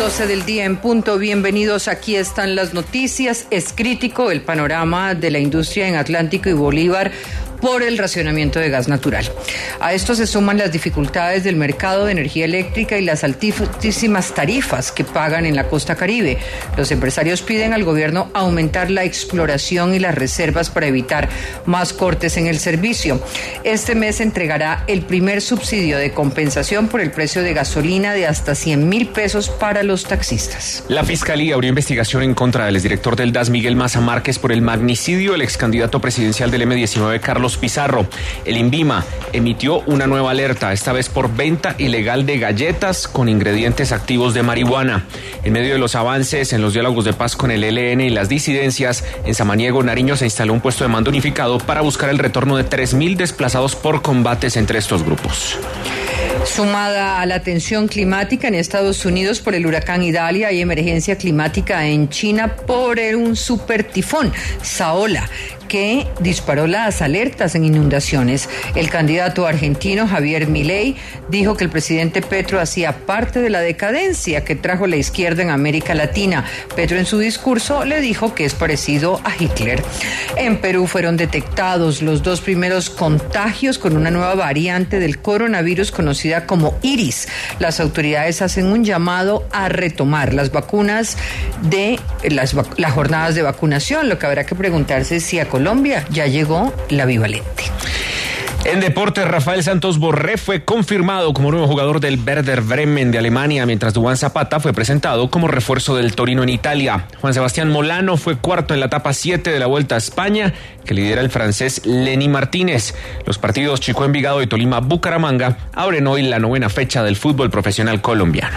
12 del día en punto. Bienvenidos. Aquí están las noticias. Es crítico el panorama de la industria en Atlántico y Bolívar por el racionamiento de gas natural. A esto se suman las dificultades del mercado de energía eléctrica y las altísimas tarifas que pagan en la costa caribe. Los empresarios piden al gobierno aumentar la exploración y las reservas para evitar más cortes en el servicio. Este mes entregará el primer subsidio de compensación por el precio de gasolina de hasta 100 mil pesos para los taxistas. La Fiscalía abrió investigación en contra del exdirector del DAS, Miguel Maza Márquez, por el magnicidio del ex candidato presidencial del M19, Carlos Pizarro. El INVIMA emitió una nueva alerta, esta vez por venta ilegal de galletas con ingredientes activos de marihuana. En medio de los avances en los diálogos de paz con el ELN y las disidencias, en Samaniego, Nariño se instaló un puesto de mando unificado para buscar el retorno de 3.000 desplazados por combates entre estos grupos. Sumada a la tensión climática en Estados Unidos por el huracán Idalia, hay emergencia climática en China por un super tifón, Saola, que disparó las alertas en inundaciones. El candidato argentino Javier Milei dijo que el presidente Petro hacía parte de la decadencia que trajo la izquierda en América Latina. Petro en su discurso le dijo que es parecido a Hitler. En Perú fueron detectados los dos primeros contagios con una nueva variante del coronavirus conocida como iris. Las autoridades hacen un llamado a retomar las vacunas de las, las jornadas de vacunación, lo que habrá que preguntarse es si a Colombia ya llegó la bivalente. En deportes, Rafael Santos Borré fue confirmado como nuevo jugador del Werder Bremen de Alemania, mientras Duván Zapata fue presentado como refuerzo del Torino en Italia. Juan Sebastián Molano fue cuarto en la etapa 7 de la Vuelta a España, que lidera el francés Lenny Martínez. Los partidos Chico Envigado y Tolima Bucaramanga abren hoy la novena fecha del fútbol profesional colombiano.